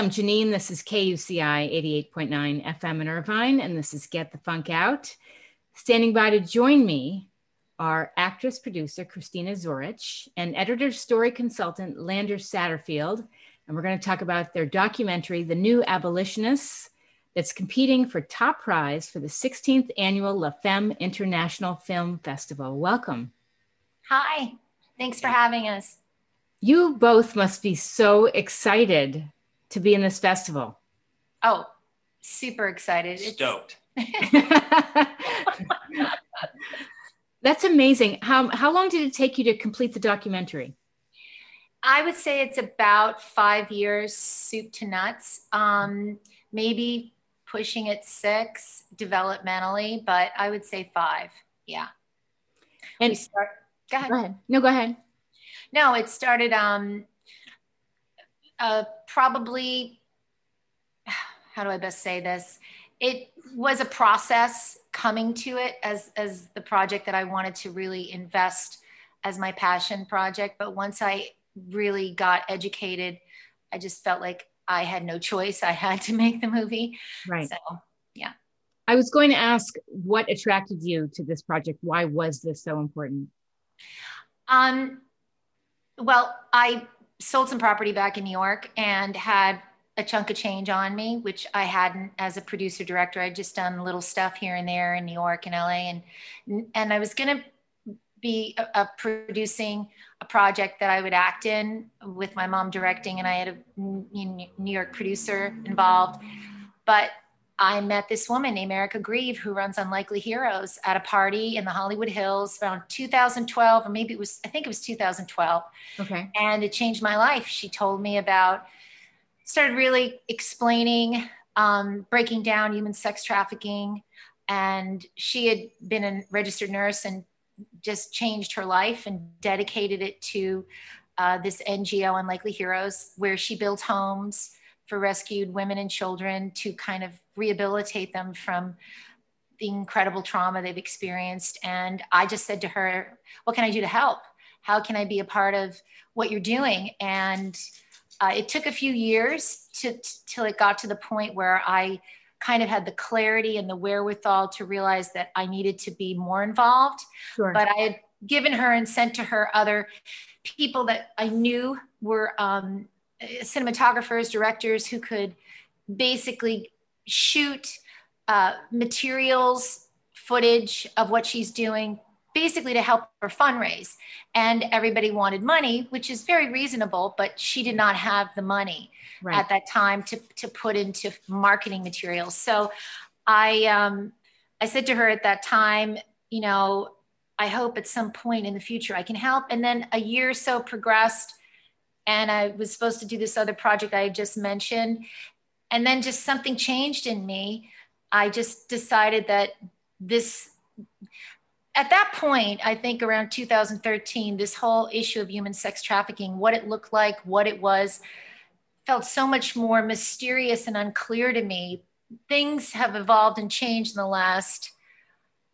I'm Janine. This is KUCI 88.9 FM in Irvine, and this is Get the Funk Out. Standing by to join me are actress producer Christina Zorich and editor story consultant Landon Satterfield. And we're going to talk about their documentary, The New Abolitionists, that's competing for top prize for the 16th annual La Femme International Film Festival. Welcome. Hi, thanks for having us. You both must be so excited to be in this festival. Oh, super excited. Stoked. That's amazing. How, how long did it take you to complete the documentary? I would say it's about five years, soup to nuts. Um, maybe pushing it six developmentally, but I would say five. Yeah. And we start. Go ahead. Go ahead. No, go ahead. No, it started um, uh, probably. How do I best say this? It was a process coming to it as as the project that I wanted to really invest as my passion project. But once I really got educated, I just felt like I had no choice. I had to make the movie. Right. So, yeah. I was going to ask what attracted you to this project? Why was this so important? Um, well, I sold some property back in New York and had a chunk of change on me, which I hadn't as a producer director. I'd just done little stuff here and there in New York and LA, and and I was gonna be a, a producing a project that I would act in with my mom directing, and I had a New York producer involved. But I met this woman named Erica Greve who runs Unlikely Heroes at a party in the Hollywood Hills around 2012, or maybe it was, I think it was 2012. Okay. And it changed my life. She told me about, started really explaining, um, breaking down human sex trafficking. And she had been a registered nurse and just changed her life and dedicated it to uh, this NGO, Unlikely Heroes, where she built homes for rescued women and children to kind of rehabilitate them from the incredible trauma they've experienced. And I just said to her, What can I do to help? How can I be a part of what you're doing? And uh, it took a few years to, till it got to the point where I kind of had the clarity and the wherewithal to realize that I needed to be more involved. Sure. But I had given her and sent to her other people that I knew were um, cinematographers, directors who could basically shoot uh, materials, footage of what she's doing, basically to help her fundraise. And everybody wanted money, which is very reasonable, but she did not have the money right. at that time to, to put into marketing materials. So I, um, I said to her at that time, you know, I hope at some point in the future I can help. And then a year or so progressed, and I was supposed to do this other project I just mentioned. And then just something changed in me. I just decided that this, at that point, I think around 2013, this whole issue of human sex trafficking, what it looked like, what it was, felt so much more mysterious and unclear to me. Things have evolved and changed in the last,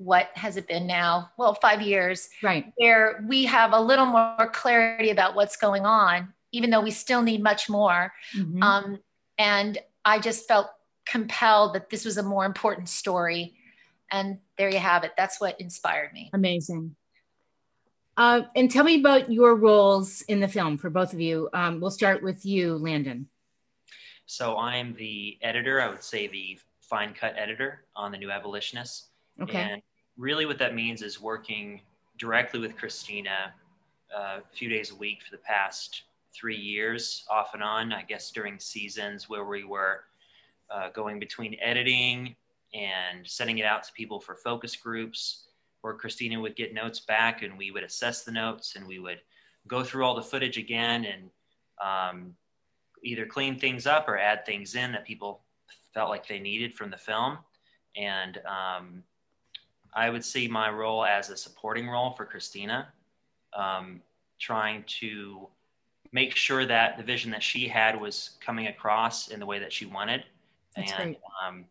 what has it been now? Well, five years. Right. Where we have a little more clarity about what's going on, even though we still need much more. Mm-hmm. Um, and I just felt compelled that this was a more important story. And there you have it. That's what inspired me. Amazing. Uh, and tell me about your roles in the film for both of you. Um, we'll start with you, Landon. So I'm the editor, I would say the fine cut editor on the New Abolitionists. Okay. And really, what that means is working directly with Christina uh, a few days a week for the past three years, off and on, I guess during seasons where we were uh, going between editing and sending it out to people for focus groups where Christina would get notes back and we would assess the notes and we would go through all the footage again and um, either clean things up or add things in that people felt like they needed from the film. And um, I would see my role as a supporting role for Christina, um, trying to make sure that the vision that she had was coming across in the way that she wanted. That's and, great. Um,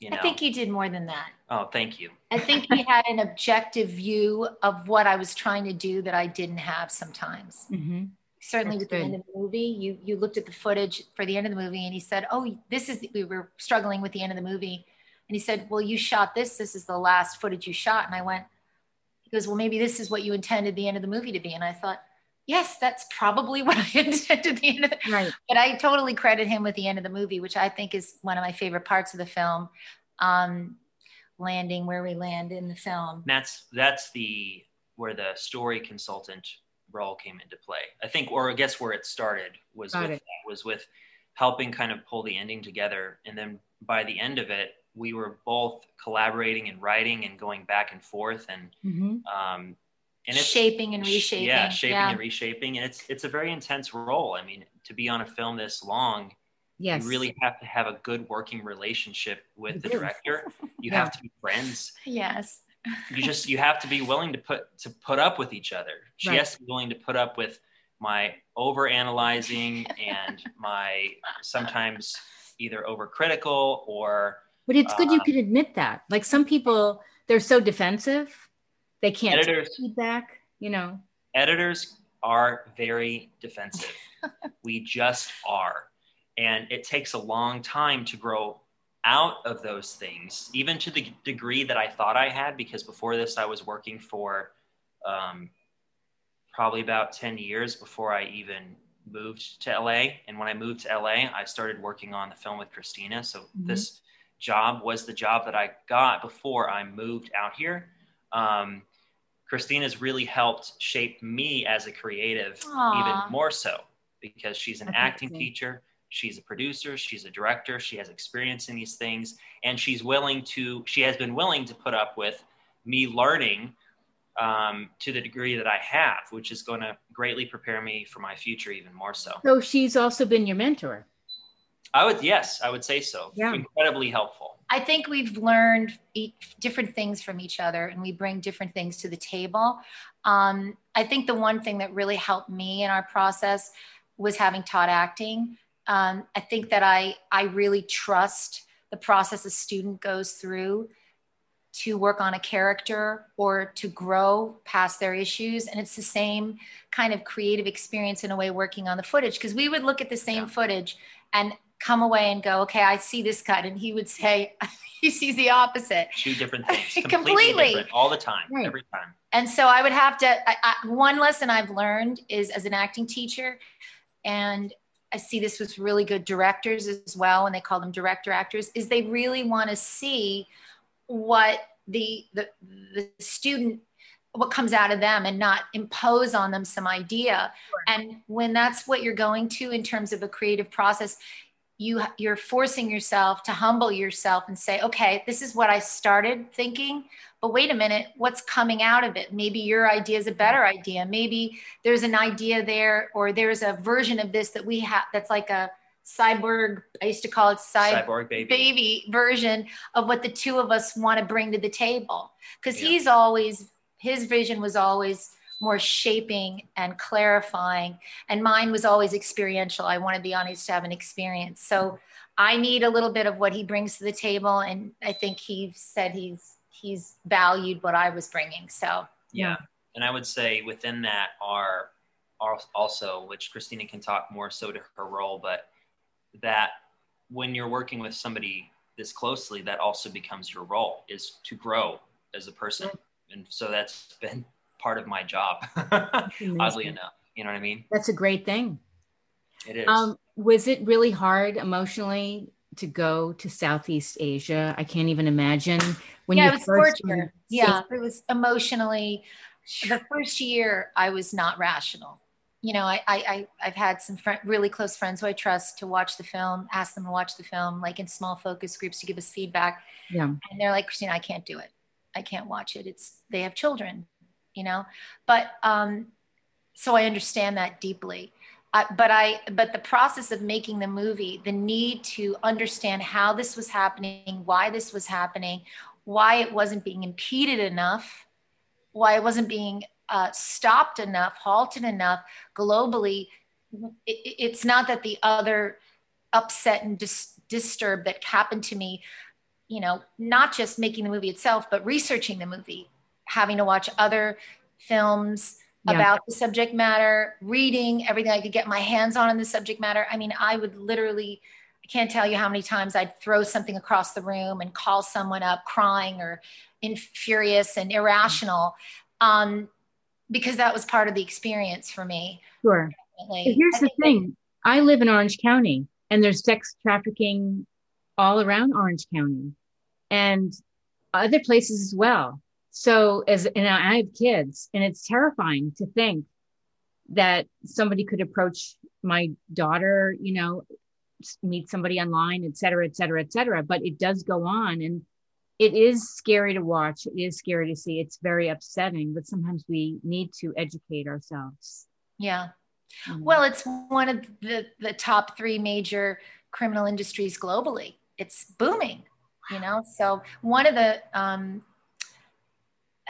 you know, I think you did more than that. Oh, thank you. I think you had an objective view of what I was trying to do that I didn't have sometimes. Mm-hmm. certainly That's with the end of the movie. You you looked at the footage for the end of the movie and he said, "Oh, this is the, we were struggling with the end of the movie." And he said, "Well, you shot this. This is the last footage you shot." And I went, he goes, "Well, maybe this is what you intended the end of the movie to be." And I thought, "Yes, that's probably what I intended the end of the Right. but I totally credit him with the end of the movie, which I think is one of my favorite parts of the film. Um, landing where we land in the film. That's that's the where the story consultant role came into play. I think, or I guess where it started was Got with it. was with helping kind of pull the ending together, and then by the end of it, we were both collaborating and writing and going back and forth, and Mhm. um, and it's shaping and reshaping. yeah, shaping and reshaping, and it's it's a very intense role. I mean, to be on a film this long, Yes. you really have to have a good working relationship with You the do. director. You Yeah. have to be friends Yes. you just you have to be willing to put to put up with each other she Right. has to be willing to put up with my over analyzing and my sometimes either overcritical or But it's good you Uh, can admit that. Like some people, they're so defensive, they can't take Editors. feedback. You know. editors are very defensive we just are and it takes a long time to grow out of those things even to the degree that i thought i had because before this i was working for um, probably about 10 years before i even moved to la and when i moved to la i started working on the film with christina so Mhm. this job was the job that i got before i moved out here um, Christina's really helped shape me as a creative Aw. even more so because she's an That's acting teacher, she's a producer, she's a director, she has experience in these things, and she's willing to, she has been willing to put up with me learning um, to the degree that I have, which is going to greatly prepare me for my future even more so. So she's also been your mentor. I would, yes, I would say so. Yeah. Incredibly helpful. I think we've learned each, different things from each other and we bring different things to the table. Um, I think the one thing that really helped me in our process was having taught acting. Um, I think that I, I really trust the process a student goes through to work on a character or to grow past their issues. And it's the same kind of creative experience in a way working on the footage because we would look at the same Yeah. footage and come away and go, okay, I see this cut. And he would say, he sees the opposite. Two different things, completely, Completely. different all the time, Right. every time. And so I would have to, I, I, one lesson I've learned is as an acting teacher, and I see this with really good directors as well, and they call them director actors, is they really want to see what the, the, the student, what comes out of them and not impose on them some idea. And when that's what you're going to in terms of a creative process, you you're forcing yourself to humble yourself and say okay this is what i started thinking but wait a minute what's coming out of it maybe your idea is a better idea maybe there's an idea there or there's a version of this that we have that's like a cyborg i used to call it cy- Cyborg baby. baby version of what the two of us want to bring to the table because Yeah. he's always his vision was always more shaping and clarifying. And mine was always experiential. I wanted the audience to have an experience. So i need a little bit of what he brings to the table and i think he said he's he's valued what i was bringing so. Yeah. And I would say within that are, are also, which Christina can talk more so to her role, but that when you're working with somebody this closely, that also becomes your role is to grow as a person. Mm-hmm. And so that's been part of my job, oddly enough. You know what I mean? That's a great thing. It is. Um, was it really hard emotionally to go to Southeast Asia? I can't even imagine when yeah you it was first torture started yeah it was emotionally the first year i was not rational you know i, I, I i've had some fr- really close friends who i trust to watch the film ask them to watch the film like in small focus groups to give us feedback Yeah. and they're like christina i can't do it i can't watch it it's they have children you know? But um so i understand that deeply. Uh, but i but the process of making the movie the need to understand how this was happening why this was happening why it wasn't being impeded enough why it wasn't being uh, stopped enough halted enough globally it, it- it's not that the other upset and dis- disturbed that happened to me you know not just making the movie itself but researching the movie having to watch other films yeah. about the subject matter, reading everything I could get my hands on in the subject matter. I mean, I would literally, I can't tell you how many times I'd throw something across the room and call someone up crying or in furious and irrational. Um, because that was part of the experience for me. Sure. Here's the thing. I live in Orange County and there's sex trafficking all around Orange County and other places as well. So as and I have kids and it's terrifying to think that somebody could approach my daughter, you know, meet somebody online, et cetera, et cetera, et cetera. But it does go on and it is scary to watch. It is scary to see. It's very upsetting, but sometimes we need to educate ourselves. Yeah. Mm-hmm. Well, it's one of the, the top three major criminal industries globally. It's booming, you know? So one of the um,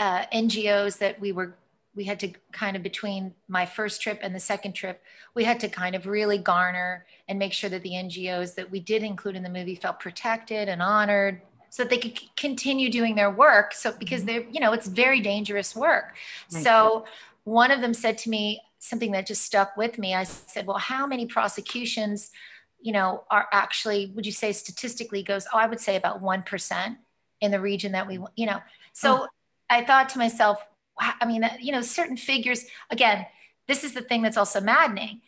uh, NGOs that we were we had to kind of between my first trip and the second trip we had to kind of really garner and make sure that the ngos that we did include in the movie felt protected and honored so that they could continue doing their work. So because mm-hmm. they're, you know, it's very dangerous work. Right. So one of them said to me something that just stuck with me. I said, well, how many prosecutions, you know, are actually, would you say statistically goes, oh, I would say about 1% in the region that we, you know, so oh. I thought to myself, I mean, you know, certain figures, again, this is the thing that's also maddening.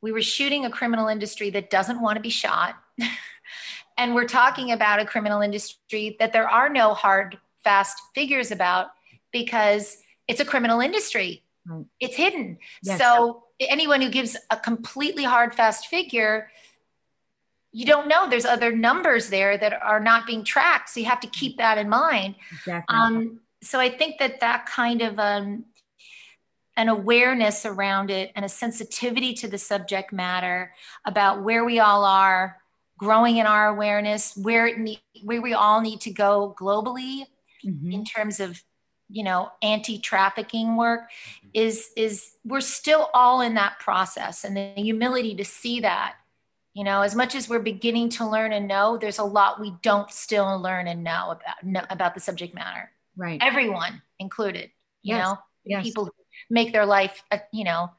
We were shooting a criminal industry that doesn't want to be shot. And we're talking about a criminal industry that there are no hard, fast figures about because it's a criminal industry. Right. It's hidden. Yes. So anyone who gives a completely hard, fast figure, you don't know there's other numbers there that are not being tracked. So you have to keep that in mind. Exactly. Um, so I think that that kind of um, an awareness around it and a sensitivity to the subject matter about where we all are growing in our awareness where it need, where we all need to go globally mm-hmm. in terms of you know anti-trafficking work mm-hmm. is is we're still all in that process and the humility to see that you know as much as we're beginning to learn and know there's a lot we don't still learn and know about know about the subject matter right everyone included you yes. know yes. people make their life uh, you know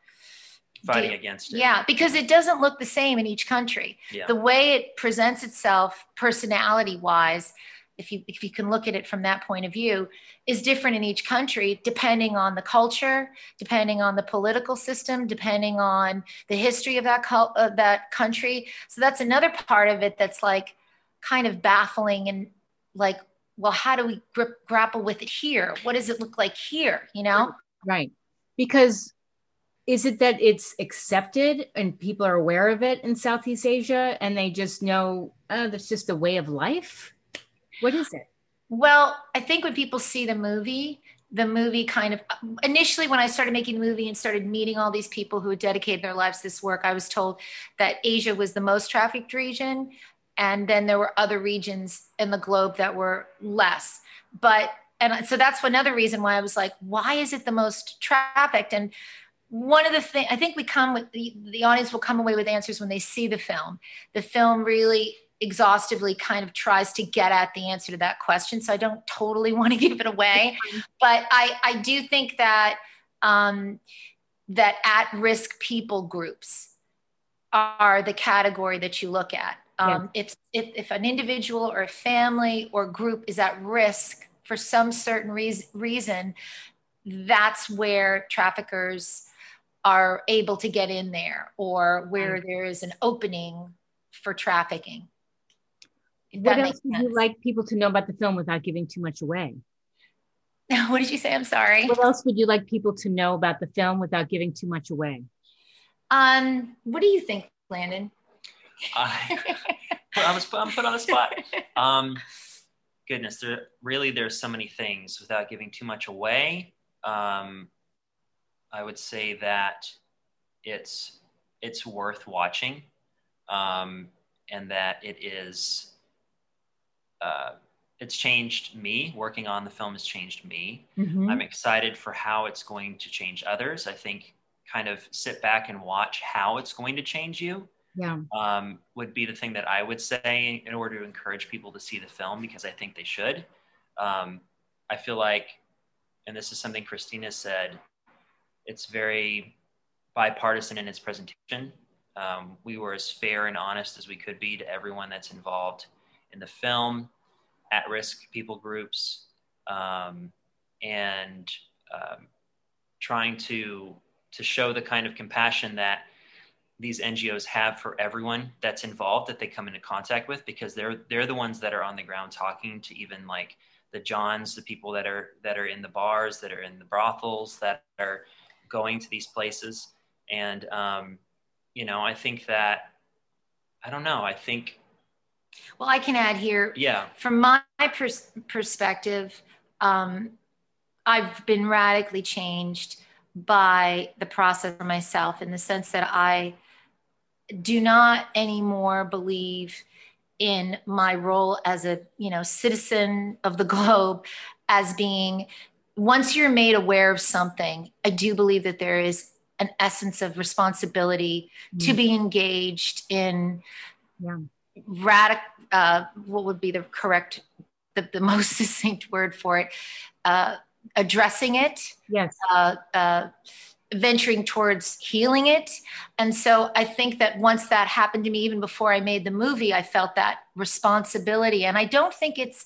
fighting against it. Yeah, because it doesn't look the same in each country. Yeah. The way it presents itself personality wise, if you if you can look at it from that point of view, is different in each country depending on the culture, depending on the political system, depending on the history of that of that country. So that's another part of it that's like kind of baffling and like well how do we grapple with it here what does it look like here you know right because is it that it's accepted and people are aware of it in Southeast Asia and they just know oh, that's just a way of life? What is it? Well, I think when people see the movie, the movie kind of initially when I started making the movie and started meeting all these people who had dedicated their lives to this work, I was told that Asia was the most trafficked region. And then there were other regions in the globe that were less. But and so that's another reason why I was like, why is it the most trafficked? And one of the things I think we come with the, the audience will come away with answers when they see the film. The film really exhaustively kind of tries to get at the answer to that question. So I don't totally want to give it away, but I, I do think that um, that at risk people groups are the category that you look at. Um, yeah. if, if, if an individual or a family or group is at risk for some certain re- reason, that's where traffickers are able to get in there or where there is an opening for trafficking. What else would you like people to know about the film without giving too much away? what did you say? I'm sorry. What else would you like people to know about the film without giving too much away? Um, what do you think, Landon? I, I was I'm put on the spot. Um, goodness, there really there's so many things without giving too much away. Um, I would say that it's it's worth watching, um, and that it is. Uh, it's changed me. Working on the film has changed me. Mm-hmm. I'm excited for how it's going to change others. I think kind of sit back and watch how it's going to change you. Yeah. Um, would be the thing that I would say in order to encourage people to see the film because I think they should. Um, I feel like, and this is something Christina said, it's very bipartisan in its presentation. Um, we were as fair and honest as we could be to everyone that's involved in the film, at risk people groups, um, and um, trying to to show the kind of compassion that these NGOs have for everyone that's involved that they come into contact with because they're they're the ones that are on the ground talking to even like the Johns, the people that are that are in the bars, that are in the brothels, that are going to these places, and um, you know, I think that I don't know. I think. Well, I can add here. Yeah. From my pers- perspective, um, I've been radically changed by the process for myself in the sense that I do not anymore believe in my role as a you know citizen of the globe as being once you're made aware of something i do believe that there is an essence of responsibility mm. to be engaged in yeah. radical uh, what would be the correct the, the most succinct word for it uh, addressing it yes uh, uh venturing towards healing it. And so I think that once that happened to me, even before I made the movie, I felt that responsibility. And I don't think it's,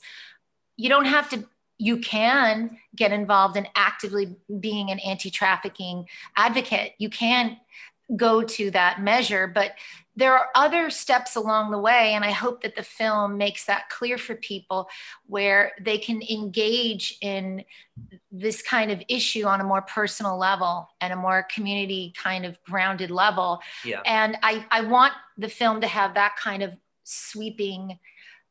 you don't have to, you can get involved in actively being an anti trafficking advocate. You can go to that measure, but there are other steps along the way and i hope that the film makes that clear for people where they can engage in this kind of issue on a more personal level and a more community kind of grounded level. Yeah. and I, I want the film to have that kind of sweeping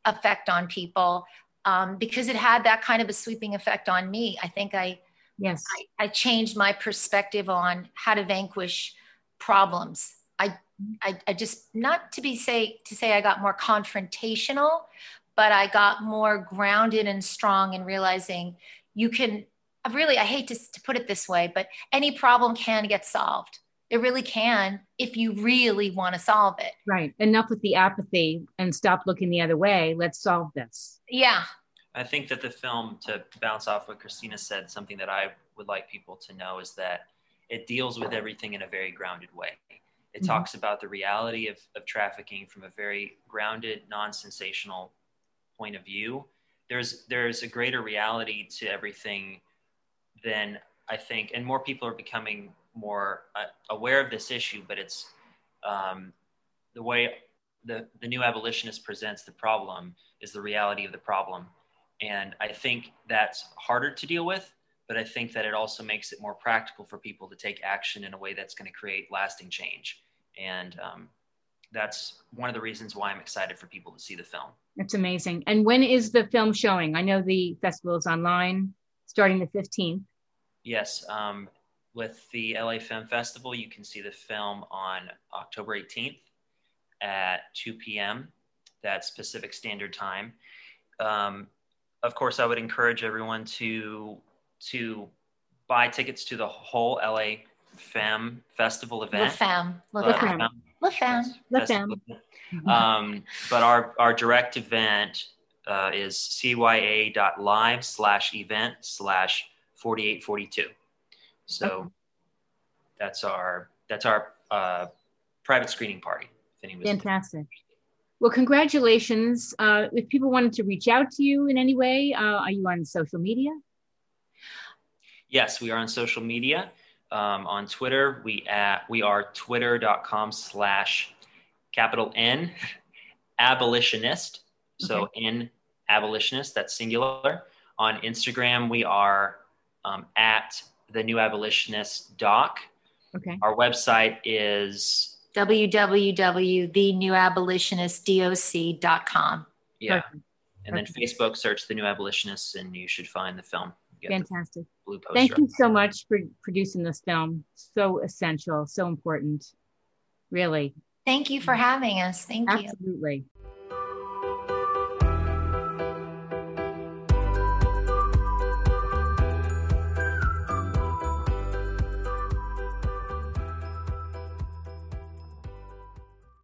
effect on people um, because it had that kind of a sweeping effect on me. I think i yes. I, I changed my perspective on how to vanquish problems I I, I just not to be say to say I got more confrontational, but I got more grounded and strong in realizing you can really I hate to, to put it this way, but any problem can get solved. It really can if you really want to solve it. Right. Enough with the apathy and stop looking the other way. Let's solve this. Yeah. I think that the film, to bounce off what Christina said, something that I would like people to know is that it deals with everything in a very grounded way. It mm-hmm. talks about the reality of, of trafficking from a very grounded, non-sensational point of view. There's there's a greater reality to everything than I think, and more people are becoming more uh, aware of this issue. But it's um, the way the the new abolitionist presents the problem is the reality of the problem, and I think that's harder to deal with but I think that it also makes it more practical for people to take action in a way that's going to create lasting change. And um, that's one of the reasons why I'm excited for people to see the film. It's amazing. And when is the film showing? I know the festival is online starting the 15th. Yes. Um, with the LA Film Festival, you can see the film on October 18th at 2 p.m. That's Pacific Standard Time. Um, of course, I would encourage everyone to to buy tickets to the whole LA Femme Festival event. Femme. La, Femme. La Femme. La Femme. Um, but our, our direct event uh, is cya.live slash event slash 4842. So okay. that's our that's our uh, private screening party. Fantastic. Well, congratulations. Uh, if people wanted to reach out to you in any way, uh, are you on social media? Yes, we are on social media. Um, on Twitter, we at we are twitter.com slash capital N abolitionist. So okay. N abolitionist, that's singular. On Instagram, we are um, at the new abolitionist doc. Okay. Our website is www.thenewabolitionistdoc.com. Yeah. Perfect. And Perfect. then Facebook, search the new abolitionists, and you should find the film. Fantastic. Thank you so much for producing this film. So essential, so important. Really. Thank you for having us. Thank Absolutely. you. Absolutely.